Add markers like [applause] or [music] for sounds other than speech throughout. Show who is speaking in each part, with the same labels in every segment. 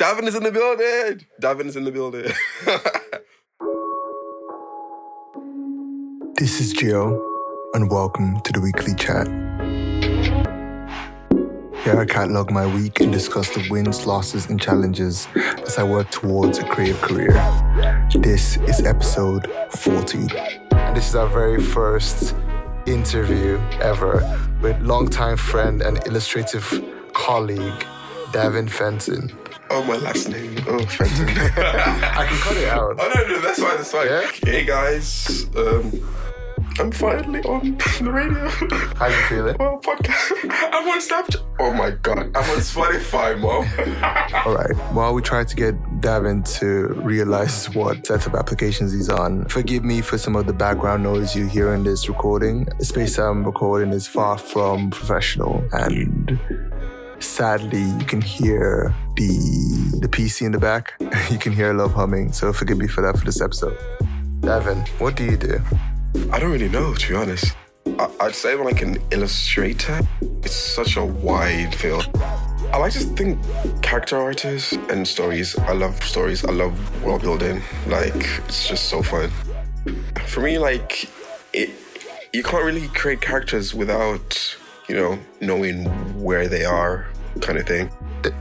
Speaker 1: Davin is in the building. Davin is in the building. [laughs]
Speaker 2: This is Gio, and welcome to the weekly chat. Here I catalog my week and discuss the wins, losses, and challenges as I work towards a creative career. This is episode 40. And this is our very first interview ever with longtime friend and illustrative colleague, Davin Fenton.
Speaker 1: Oh, my last name. Oh, Fenton. [laughs]
Speaker 2: I can cut it out.
Speaker 1: Oh no, no, that's fine. That's fine.
Speaker 2: Yeah?
Speaker 1: Hey guys, um, I'm finally on the radio.
Speaker 2: How you feeling?
Speaker 1: Well, [laughs] podcast. I'm on Snapchat. Oh my god, I'm on Spotify, mom. [laughs]
Speaker 2: All right. While we try to get Davin to realize what set of applications he's on, forgive me for some of the background noise you hear in this recording. The space I'm recording is far from professional, and sadly, you can hear the the PC in the back. [laughs] You can hear love humming. So forgive me for that for this episode. Davin, what do you do?
Speaker 1: I don't really know, to be honest. I- I'd say I'm like an illustrator. It's such a wide field. I like to think character artists and stories. I love stories. I love world building. Like it's just so fun. For me, like it, you can't really create characters without you know knowing where they are, kind of thing.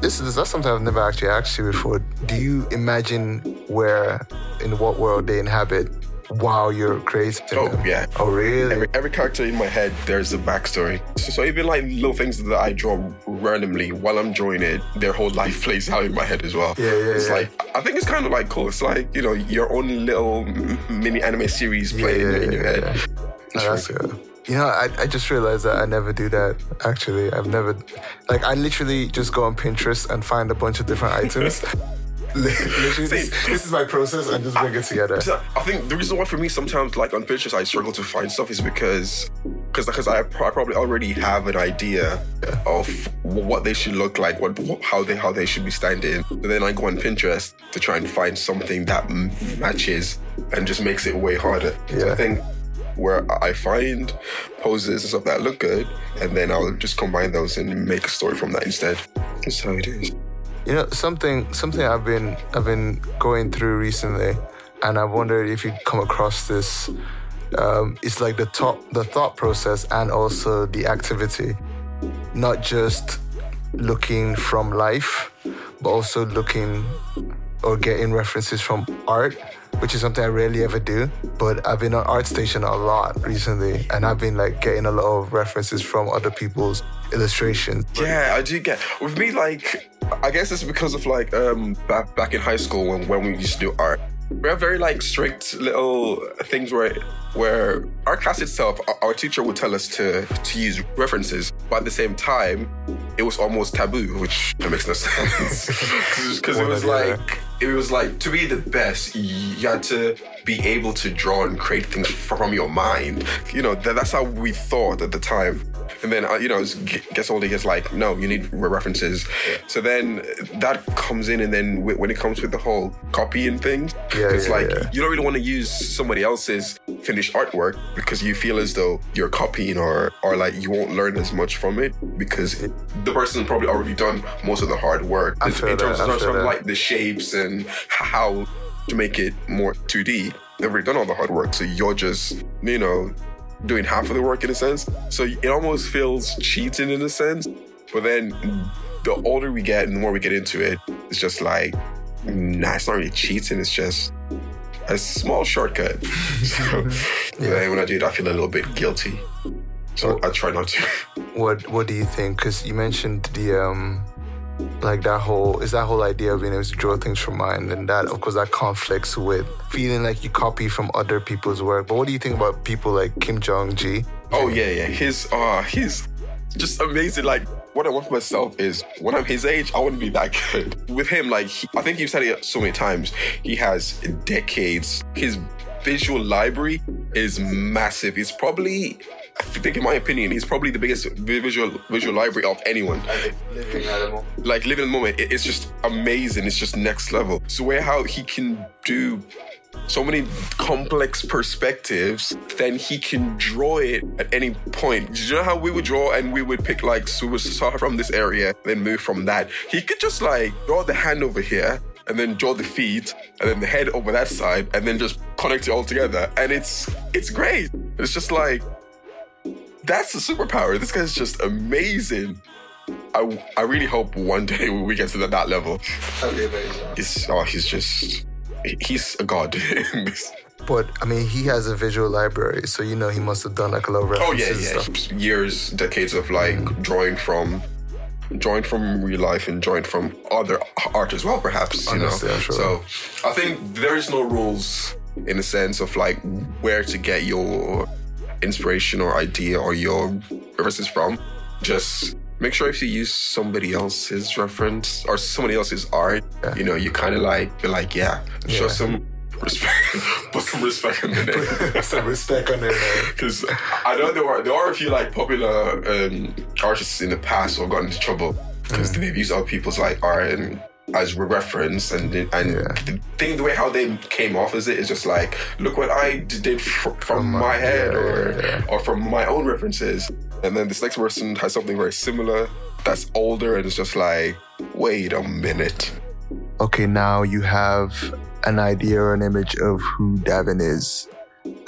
Speaker 2: This is that's something I've never actually asked you before. Do you imagine where, in what world they inhabit while you're creating
Speaker 1: Oh
Speaker 2: them?
Speaker 1: yeah.
Speaker 2: Oh really?
Speaker 1: Every, every character in my head, there's a backstory. So, so even like little things that I draw randomly while I'm drawing it, their whole life [laughs] plays out in my head as well.
Speaker 2: Yeah, yeah,
Speaker 1: It's
Speaker 2: yeah.
Speaker 1: like I think it's kind of like cool. It's like you know your own little mini anime series playing
Speaker 2: yeah,
Speaker 1: in your
Speaker 2: yeah,
Speaker 1: head.
Speaker 2: yeah. Oh, that's
Speaker 1: really
Speaker 2: good. You know, I, I just realized that I never do that. Actually, I've never, like, I literally just go on Pinterest and find a bunch of different items. [laughs] literally, this, this is my process and just bring it together.
Speaker 1: I think the reason why for me sometimes like on Pinterest I struggle to find stuff is because because because I, pro- I probably already have an idea of what they should look like, what how they how they should be standing. But then I go on Pinterest to try and find something that m- matches and just makes it way harder. So
Speaker 2: Yeah.
Speaker 1: I think where I find poses and stuff that look good, and then I'll just combine those and make a story from that instead. That's how it is.
Speaker 2: You know, something something I've been I've been going through recently, and I wondered if you come across this. Um, it's like the top the thought process and also the activity, not just looking from life, but also looking or getting references from art, which is something I rarely ever do. But I've been on ArtStation a lot recently, and I've been like getting a lot of references from other people's illustrations.
Speaker 1: Yeah, I do get. With me, like, I guess it's because of like um back back in high school when when we used to do art. We have very like strict little things where where our class itself, our, teacher would tell us to to use references, but at the same time, it was almost taboo, which makes no [laughs] sense because it was like it was like to be the best, you had to be able to draw and create things from your mind. You know, that, that's how we thought at the time. And then, uh, you know, gets older, gets like, no, you need re- references. So then that comes in, and then when it comes with the whole copying thing,
Speaker 2: Yeah,
Speaker 1: it's
Speaker 2: yeah,
Speaker 1: like you don't really want to use somebody else's finished artwork because you feel as though you're copying or or like you won't learn as much from it because it, the person's probably already done most of the hard work in, terms of, of like the shapes and how to make it more 2D. They've already done all the hard work, so you're just you know doing half of the work in a sense. So it almost feels cheating in a sense. But then the older we get and the more we get into it, it's just like, nah, it's not really cheating. It's just a small shortcut. [laughs] so [laughs] then when I do it, I feel a little bit guilty. So I try not to. [laughs]
Speaker 2: What What do you think? Because you mentioned the um, like that whole is that whole idea of being able to draw things from mind, and that of course that conflicts with feeling like you copy from other people's work. But what do you think about people like Kim Jung Gi?
Speaker 1: Oh yeah, yeah. His uh he's just amazing. Like what I want for myself is when I'm his age, I wouldn't be that [laughs] good. With him, like he, I think you've said it so many times, he has decades. His visual library is massive. It's probably I think, in my opinion, he's probably the biggest visual visual library of anyone.
Speaker 2: living.
Speaker 1: Like living in the moment, it's just amazing. It's just next level. So where how he can do so many complex perspectives, then he can draw it at any point. Do you know how we would draw and we would pick like saw from this area, then move from that? He could just like draw the hand over here and then draw the feet and then the head over that side and then just connect it all together. And it's it's great. It's just like that's the superpower. This guy's just amazing. I, I really hope one day [laughs] we get to that, that level. He's oh he's just he's a god. [laughs]
Speaker 2: But I mean, he has a visual library, so you know he must have done like a lot of references.
Speaker 1: Oh
Speaker 2: yeah,
Speaker 1: yeah.
Speaker 2: stuff.
Speaker 1: Years, decades of like mm. drawing from drawing from real life and drawing from other art as well, perhaps. You
Speaker 2: Honestly,
Speaker 1: know.
Speaker 2: I'm sure.
Speaker 1: So I think there is no rules in a sense of like where to get your inspiration or idea or your references from. Just make sure if you use somebody else's reference or somebody else's art,
Speaker 2: Yeah.
Speaker 1: you know, you kind of like be like, yeah, show
Speaker 2: Yeah.
Speaker 1: some respect, [laughs] put some respect in the name.
Speaker 2: Some respect on it. [laughs]
Speaker 1: Because I don't know there are there are a few like popular um, artists in the past who have gotten into trouble because they've used other people's like art and as a reference and and
Speaker 2: Yeah.
Speaker 1: the thing the way how they came off as it is just like look what I did fr- from, my,
Speaker 2: my-
Speaker 1: head
Speaker 2: yeah,
Speaker 1: or
Speaker 2: yeah.
Speaker 1: or from my own references and then this next person has something very similar that's older and it's just like wait a minute
Speaker 2: Okay, now you have an idea or an image of who Davin is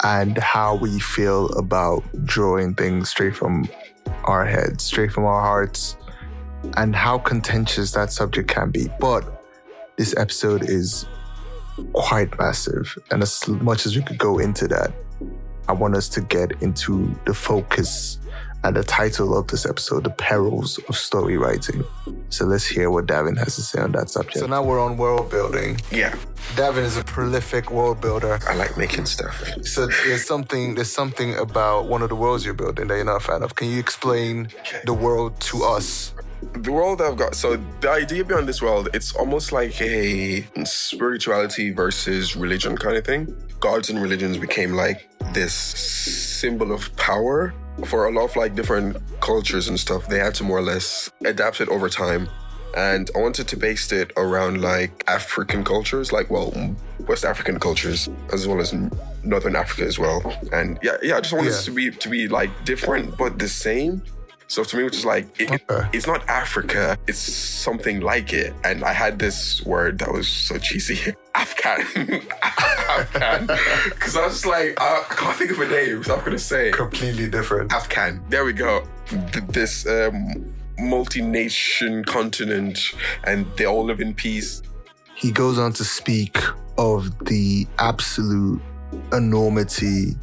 Speaker 2: and how we feel about drawing things straight from our heads, straight from our hearts, and how contentious that subject can be. But this episode is quite massive. And as much as we could go into that, I want us to get into the focus and the title of this episode, The Perils of Story Writing. So let's hear what Davin has to say on that subject. So now we're on world building.
Speaker 1: yeah
Speaker 2: Davin is a prolific world builder.
Speaker 1: I like making stuff
Speaker 2: So there's something there's something about one of the worlds you're building that you're not a fan of. Can you explain the world to us?
Speaker 1: The world I've got. So the idea behind this world, it's almost like a spirituality versus religion kind of thing. Gods and religions became like this symbol of power for a lot of like different cultures and stuff. They had to more or less adapt it over time. And I wanted to base it around like African cultures, like well, West African cultures, as well as Northern Africa as well. And yeah, yeah, I just wanted
Speaker 2: Yeah.
Speaker 1: it to be to be like different but the same. So to me, which is like it,
Speaker 2: Okay.
Speaker 1: it's not Africa, it's something like it. And I had this word that was so cheesy, [laughs] Afghan, [laughs] Afghan, [laughs] because I was just like, I I can't think of a name, so I'm gonna say
Speaker 2: Completely different.
Speaker 1: Afghan. There we go. Th- This um, multi-nation continent, and they all live in peace.
Speaker 2: He goes on to speak of the absolute enormity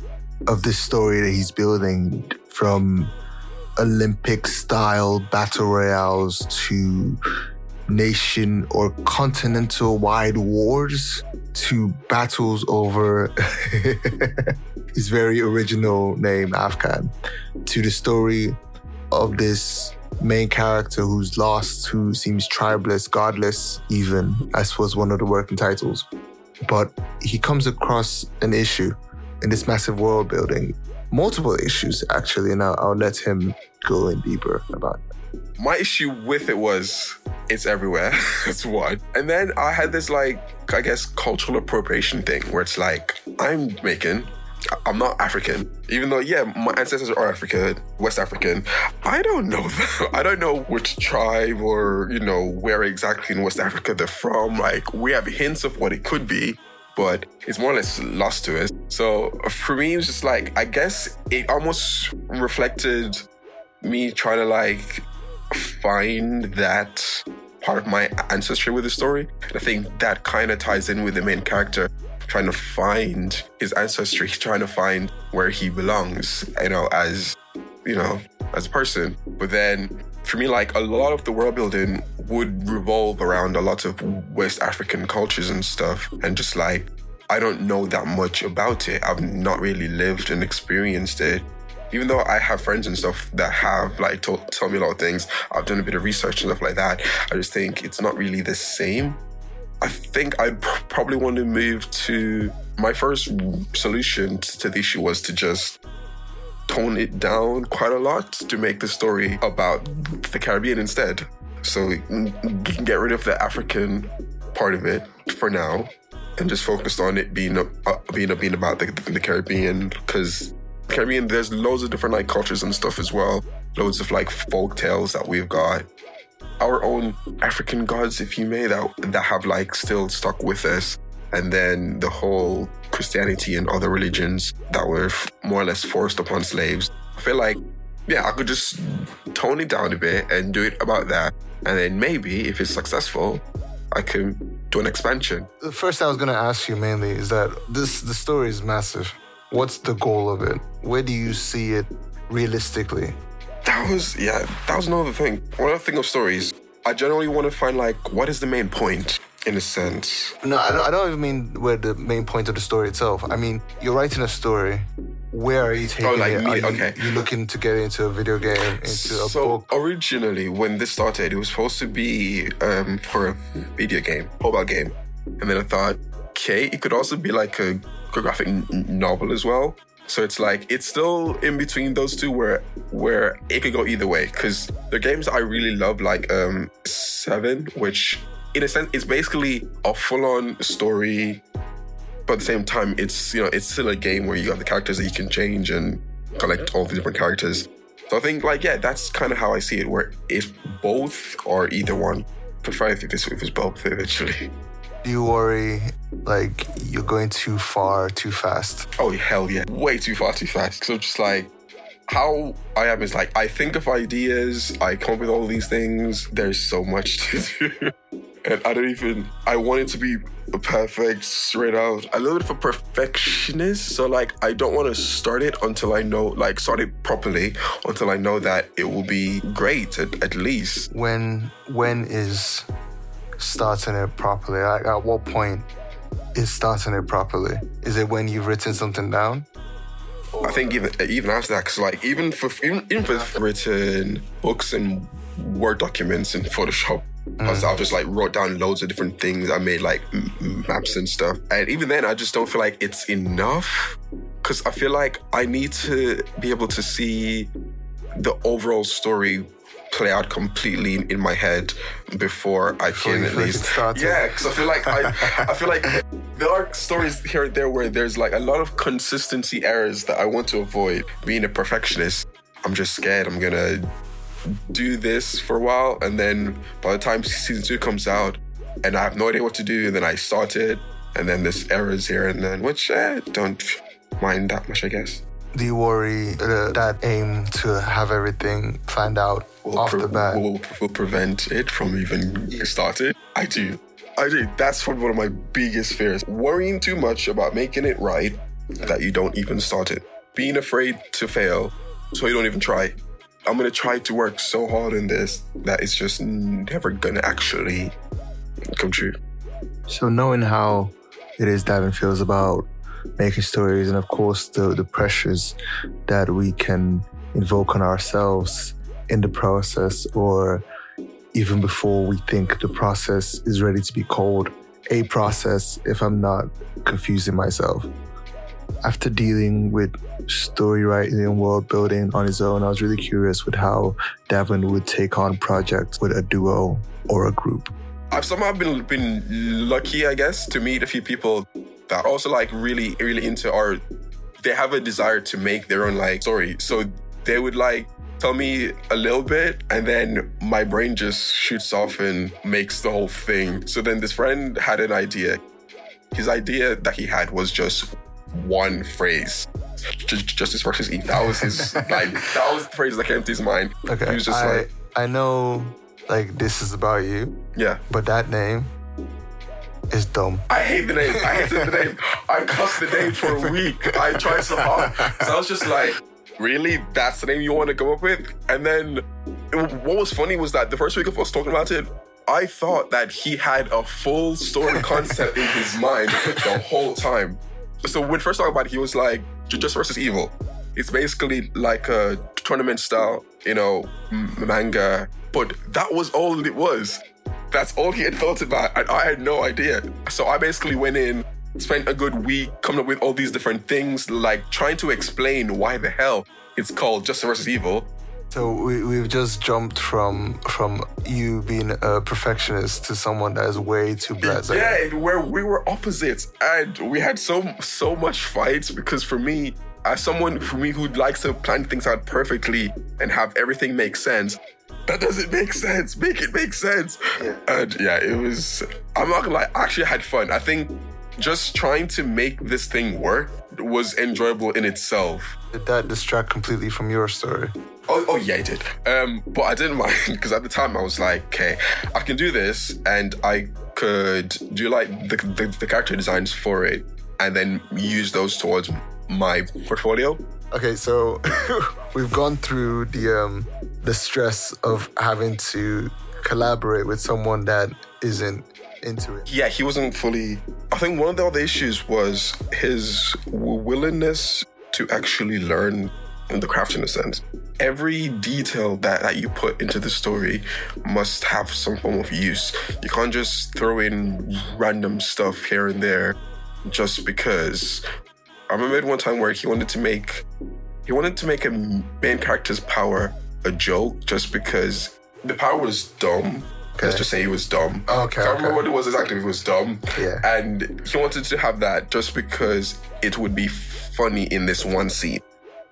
Speaker 2: of this story that he's building from Olympic style battle royales to nation or continental wide wars to battles over [laughs] his very original name, Afghan, to the story of this main character who's lost, who seems tribeless, godless, even, as was one of the working titles. But he comes across an issue in this massive world building, multiple issues actually, and I'll, I'll let him go in deeper about it.
Speaker 1: My issue with it was it's everywhere. [laughs] That's one. And then I had this like I guess cultural appropriation thing where it's like I'm. I- I'm not African. Even though, yeah, my ancestors are African, West African. I don't know them. [laughs] I don't know which tribe or, you know, where exactly in West Africa they're from. Like, we have hints of what it could be, but it's more or less lost to us. So for me, it was just like, I guess it almost reflected me trying to like find that part of my ancestry with the story. And I think that kind of ties in with the main character trying to find his ancestry, [laughs] trying to find where he belongs, you know, as you know, as a person. But then for me, like a lot of the world building would revolve around a lot of West African cultures and stuff. And just like I don't know that much about it. I've not really lived and experienced it even though I have friends and stuff that have like told, tell me a lot of things, I've done a bit of research and stuff like that. I just think it's not really the same. I think I'd pr- probably want to move to my first solution to the issue was to just tone it down quite a lot to make the story about the Caribbean instead. So you can get rid of the African part of it for now and just focused on it being uh, being being about the, the Caribbean because Caribbean there's loads of different like cultures and stuff as well. Loads of like folk tales that we've got. Our own African gods, if you may, that that have like still stuck with us. And then the whole Christianity and other religions that were more or less forced upon slaves. I feel like, yeah, I could just tone it down a bit and do it about that. And then maybe if it's successful, I can do an expansion.
Speaker 2: The first thing I was going to ask you mainly is that this the story is massive. What's the goal of it? Where do you see it realistically?
Speaker 1: That was yeah, that was another thing. One other thing of stories, I generally want to find like what is the main point in a sense.
Speaker 2: No, I don't, I don't even mean where the main point of the story itself. I mean you're writing a story. Where are you taking oh, like, it? Are okay. you, you looking to get into a video game, into a
Speaker 1: so
Speaker 2: book?
Speaker 1: originally, when this started, it was supposed to be um, for a video game, mobile game, and then I thought, okay, it could also be like a graphic novel as well. So it's like it's still in between those two where where it could go either way. Cause the games I really love, like um Seven, which in a sense it's basically a full-on story, but at the same time it's you know it's still a game where you have the characters that you can change and collect all the different characters. So I think like yeah, that's kind of how I see it, where if both or either one. Prefer if it's if it's both eventually.
Speaker 2: Do you worry like you're going too far too fast?
Speaker 1: Oh hell yeah, way too far too fast. Because I'm just like, how I am is like I think of ideas, I come up with all these things. There's so much to do. [laughs] and I don't even I want it to be perfect straight out. I little bit of a perfectionist, so like I don't want to start it until I know like start it properly until I know that it will be great at, at least.
Speaker 2: When when is starting it properly? Like, at what point is starting it properly? Is it when you've written something down?
Speaker 1: I think even even after that, because like even for even, even for written books and word documents in Photoshop, mm. I, just like wrote down loads of different things. I made like m- maps and stuff, and even then, I just don't feel like it's enough because I feel like I need to be able to see the overall story play out completely in my head before I can at least. Yeah, because I feel like I, I feel like there are stories here and there where there's like a lot of consistency errors that I want to avoid. Being a perfectionist, I'm just scared I'm gonna do this for a while, and then by the time season two comes out, and I have no idea what to do, then I start it, and then there's errors here and then, which I don't mind that much, I guess.
Speaker 2: Do you worry uh, that aim to have everything planned out will off pre- the bat
Speaker 1: will, will prevent it from even starting? I do. I do. That's probably one of my biggest fears. Worrying too much about making it right that you don't even start it. Being afraid to fail so you don't even try. I'm gonna try to work so hard in this that it's just never gonna actually come true.
Speaker 2: So knowing how it is Davin feels about making stories and of course the, the pressures that we can invoke on ourselves in the process or even before we think the process is ready to be called a process if I'm not confusing myself. After dealing with story writing and world building on his own, I was really curious with how Davin would take on projects with a duo or a group.
Speaker 1: I've somehow been been lucky, I guess, to meet a few people that also like really, really into art. They have a desire to make their own like story. So they would like tell me a little bit and then my brain just shoots off and makes the whole thing. So then this friend had an idea. His idea that he had was just one phrase. Justice versus Eve. That was his [laughs] like that was the phrase that came to his mind.
Speaker 2: Okay. He was just I, like I know like this is about you.
Speaker 1: Yeah.
Speaker 2: But that name is dumb.
Speaker 1: I hate the name. I hate the name. I cussed the name for a week. I tried so hard. So I was just like, really? That's the name you want to come up with? And then it, what was funny was that the first week of us talking about it, I thought that he had a full story concept in his mind the whole time. So when first talking about it, he was like, just versus evil. It's basically like a tournament style, you know, manga. But that was all it was. That's all he had thought about, and I had no idea. So I basically went in spent a good week coming up with all these different things, like trying to explain why the hell it's called Just versus Evil.
Speaker 2: So we, we've just jumped from from you being a perfectionist to someone that is way too blasé.
Speaker 1: Yeah, where we were opposites, and we had so so much fights because for me, as someone for me who likes to plan things out perfectly and have everything make sense, that doesn't make sense. Make it make sense.
Speaker 2: Yeah.
Speaker 1: And yeah, it was. I'm not gonna lie. I actually had fun. I think just trying to make this thing work was enjoyable in itself.
Speaker 2: Did that distract completely from your story?
Speaker 1: Oh, oh yeah, I did. Um, but I didn't mind [laughs] because at the time I was like, okay, I can do this, and I could do like the, the, the character designs for it, and then use those towards my portfolio.
Speaker 2: Okay, so [laughs] we've gone through the um, the stress of having to collaborate with someone that isn't into it.
Speaker 1: Yeah, he wasn't fully. I think one of the other issues was his willingness to actually learn the craft in a sense. Every detail that, that you put into the story must have some form of use. You can't just throw in random stuff here and there just because. I remember one time where he wanted to make he wanted to make a main character's power a joke just because the power was dumb.
Speaker 2: Okay.
Speaker 1: Let's just say he was dumb.
Speaker 2: Oh, okay,
Speaker 1: I can't remember what it was exactly. It was dumb.
Speaker 2: Yeah.
Speaker 1: And he wanted to have that just because it would be funny in this one scene.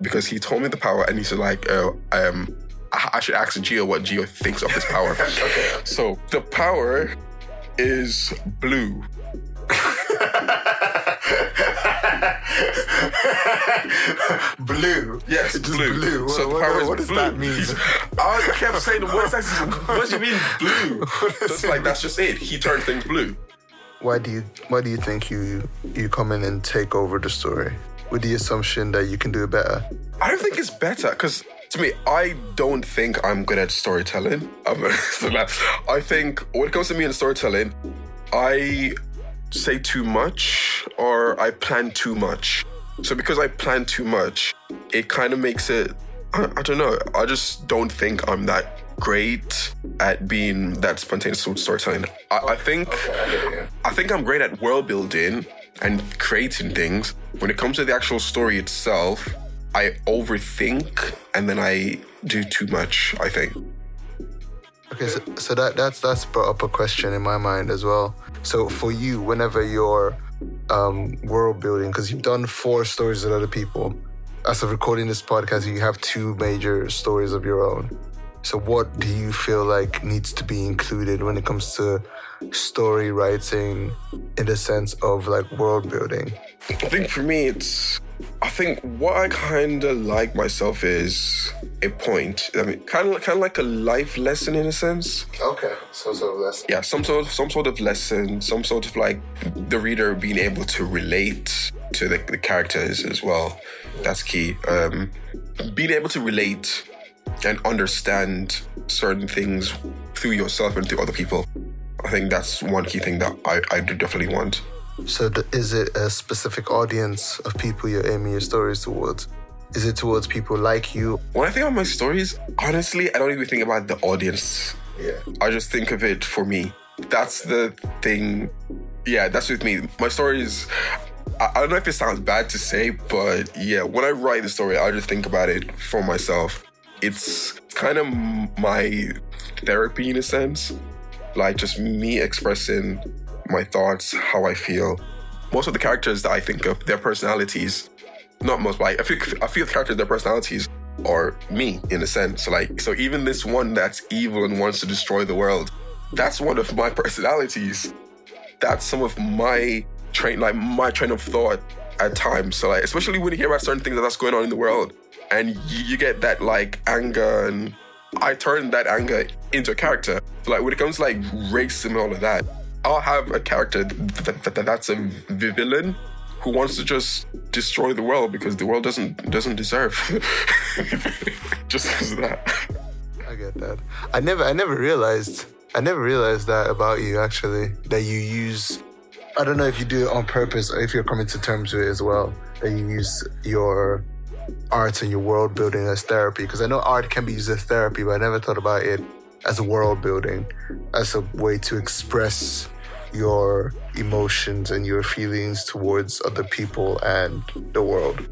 Speaker 1: Because he told me the power and he said like, oh, um, I I should ask Gio what Gio thinks of this power. [laughs]
Speaker 2: Okay.
Speaker 1: So the power is blue.
Speaker 2: blue.
Speaker 1: Yes,
Speaker 2: Just
Speaker 1: blue.
Speaker 2: blue.
Speaker 1: So
Speaker 2: What-
Speaker 1: the power
Speaker 2: what-
Speaker 1: is
Speaker 2: what does
Speaker 1: blue.
Speaker 2: that mean? [laughs]
Speaker 1: I kept saying the acting. What do you mean blue? [laughs] That's like that's just it. He turned things blue.
Speaker 2: Why do you why do you think you you come in and take over the story with the assumption that you can do it better?
Speaker 1: I don't think it's better because to me, I don't think I'm good at storytelling. [laughs] I'm that. I think when it comes to me and storytelling, I say too much or I plan too much. So because I plan too much, it kind of makes it. I, I don't know. I just don't think I'm that great at being that spontaneous with storytelling. I, I think I think I'm great at world building and creating things. When it comes to the actual story itself, I overthink and then I do too much. I think.
Speaker 2: Okay, so, so that that's that's brought up a question in my mind as well. So for you, whenever you're um, world building, because you've done four stories with other people, as of recording this podcast, you have two major stories of your own. So what do you feel like needs to be included when it comes to story writing, in the sense of like world building?
Speaker 1: I think for me, it's. I think what I kind of like myself is a point. I mean, kind of, kind of like a life lesson in a sense.
Speaker 2: Okay, so of lesson.
Speaker 1: Yeah, some sort of some sort of lesson, some sort of like the reader being able to relate to the, the characters as well. That's key. Um, being able to relate and understand certain things through yourself and through other people. I think that's one key thing that I, I do definitely want.
Speaker 2: So, th- is it a specific audience of people you're aiming your stories towards? Is it towards people like you?
Speaker 1: When I think about my stories, honestly, I don't even think about the audience.
Speaker 2: Yeah.
Speaker 1: I just think of it for me. That's the thing. Yeah, that's with me. My stories. I, I don't know if it sounds bad to say, but yeah, when I write the story, I just think about it for myself. It's kind of my therapy in a sense, like just me expressing my thoughts, how I feel. Most of the characters that I think of, their personalities, not most, but like, I feel I feel the characters, their personalities are me in a sense. Like so, even this one that's evil and wants to destroy the world, that's one of my [laughs] personalities. That's some of my train, like my train of thought at times. So like, especially when you hear about certain things that's going on in the world, and you, you get that like anger, and I turn that anger into a character. So like when it comes to like racism and all of that, I'll have a character that, that, that that's a villain who wants to just destroy the world because the world doesn't doesn't deserve [laughs] just because of that.
Speaker 2: I get that. I never, I never realized, I never realized that about you actually. That you use, I don't know if you do it on purpose or if you're coming to terms with it as well. That you use your art and your world building as therapy. Because I know art can be used as therapy, but I never thought about it as a world building, as a way to express your emotions and your feelings towards other people and the world.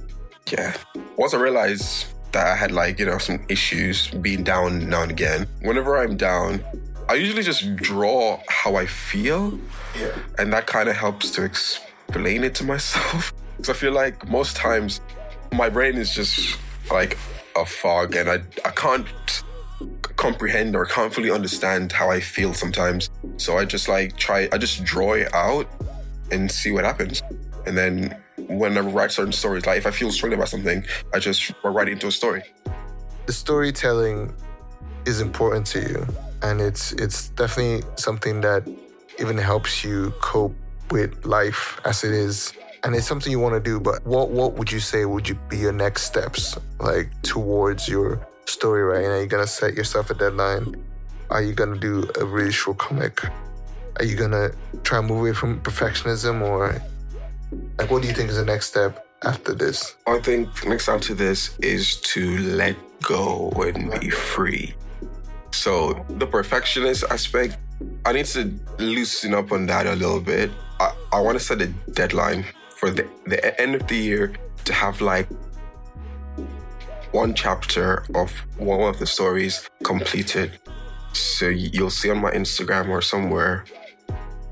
Speaker 1: Yeah. Once I realized that I had like, you know, some issues being down now and again, whenever I'm down, I usually just draw how I feel.
Speaker 2: Yeah.
Speaker 1: And that kind of helps to explain it to myself. [laughs] Because I feel like most times my brain is just like a fog and I, I can't comprehend or can't fully understand how I feel sometimes. So I just like try, I just draw it out and see what happens. And then when I write certain stories, like if I feel strongly about something, I just write it into a story.
Speaker 2: The storytelling is important to you, and it's it's definitely something that even helps you cope with life as it is. And it's something you want to do, but what what would you say would you be your next steps like towards your story right now? You're gonna set yourself a deadline. Are you gonna do a really short comic? Are you gonna try and move away from perfectionism or like what do you think is the next step after this?
Speaker 1: I think next after this is to let go and be free. So the perfectionist aspect, I need to loosen up on that a little bit. I, I want to set a deadline for the, the end of the year to have like one chapter of one of the stories completed. So you'll see on my Instagram or somewhere,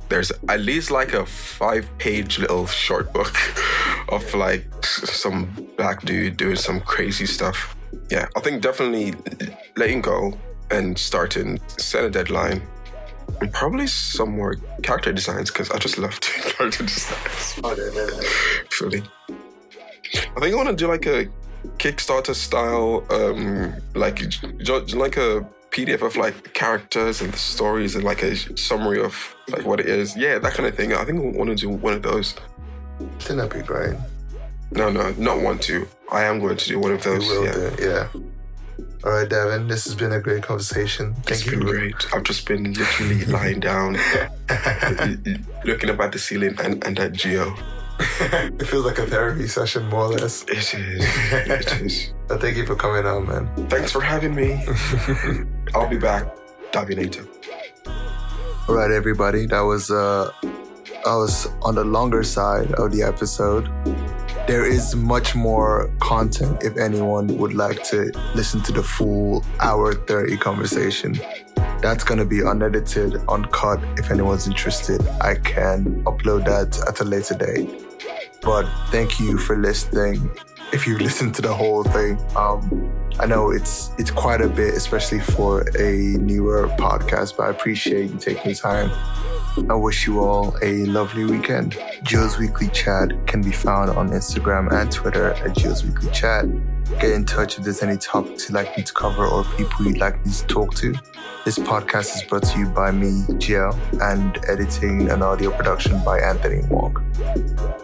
Speaker 1: there's at least like a five page little short book [laughs] of like some black dude doing some crazy stuff. Yeah, I think definitely letting go and starting, set a deadline. And probably some more character designs because I just love [laughs] doing character designs. Actually, I think I want to do like a Kickstarter style, um, like like a PDF of like characters and the stories and like a summary of like what it is. Yeah, that kind of thing. I think I want to do one of those.
Speaker 2: I think that'd be great.
Speaker 1: No, no, not want to. I am going to do one of those. Yeah.
Speaker 2: do yeah. All right, Davin, this has been a great conversation. Thank
Speaker 1: It's
Speaker 2: you.
Speaker 1: been great. I've just been literally [laughs] lying down, [laughs] looking up at the ceiling and, and at Gio. [laughs]
Speaker 2: it feels like a therapy session, more or less.
Speaker 1: It is. It is.
Speaker 2: But thank you for coming on, man.
Speaker 1: Thanks for having me. I'll be back. Davinator.
Speaker 2: All right, everybody. That was uh, I was on the longer side of the episode. There is much more content if anyone would like to listen to the full hour 30 conversation. That's going to be unedited, uncut. If anyone's interested, I can upload that at a later date. But thank you for listening. If you [laughs] listened to the whole thing, um, I know it's it's quite a bit, especially for a newer podcast. But I appreciate you taking time. I wish you all a lovely weekend. Joe's Weekly Chat can be found on Instagram and Twitter at Joe's Weekly Chat. Get in touch if there's any topics you'd like me to cover or people you'd like me to talk to. This podcast is brought to you by me, Gio, and editing and audio production by Anthony Wong.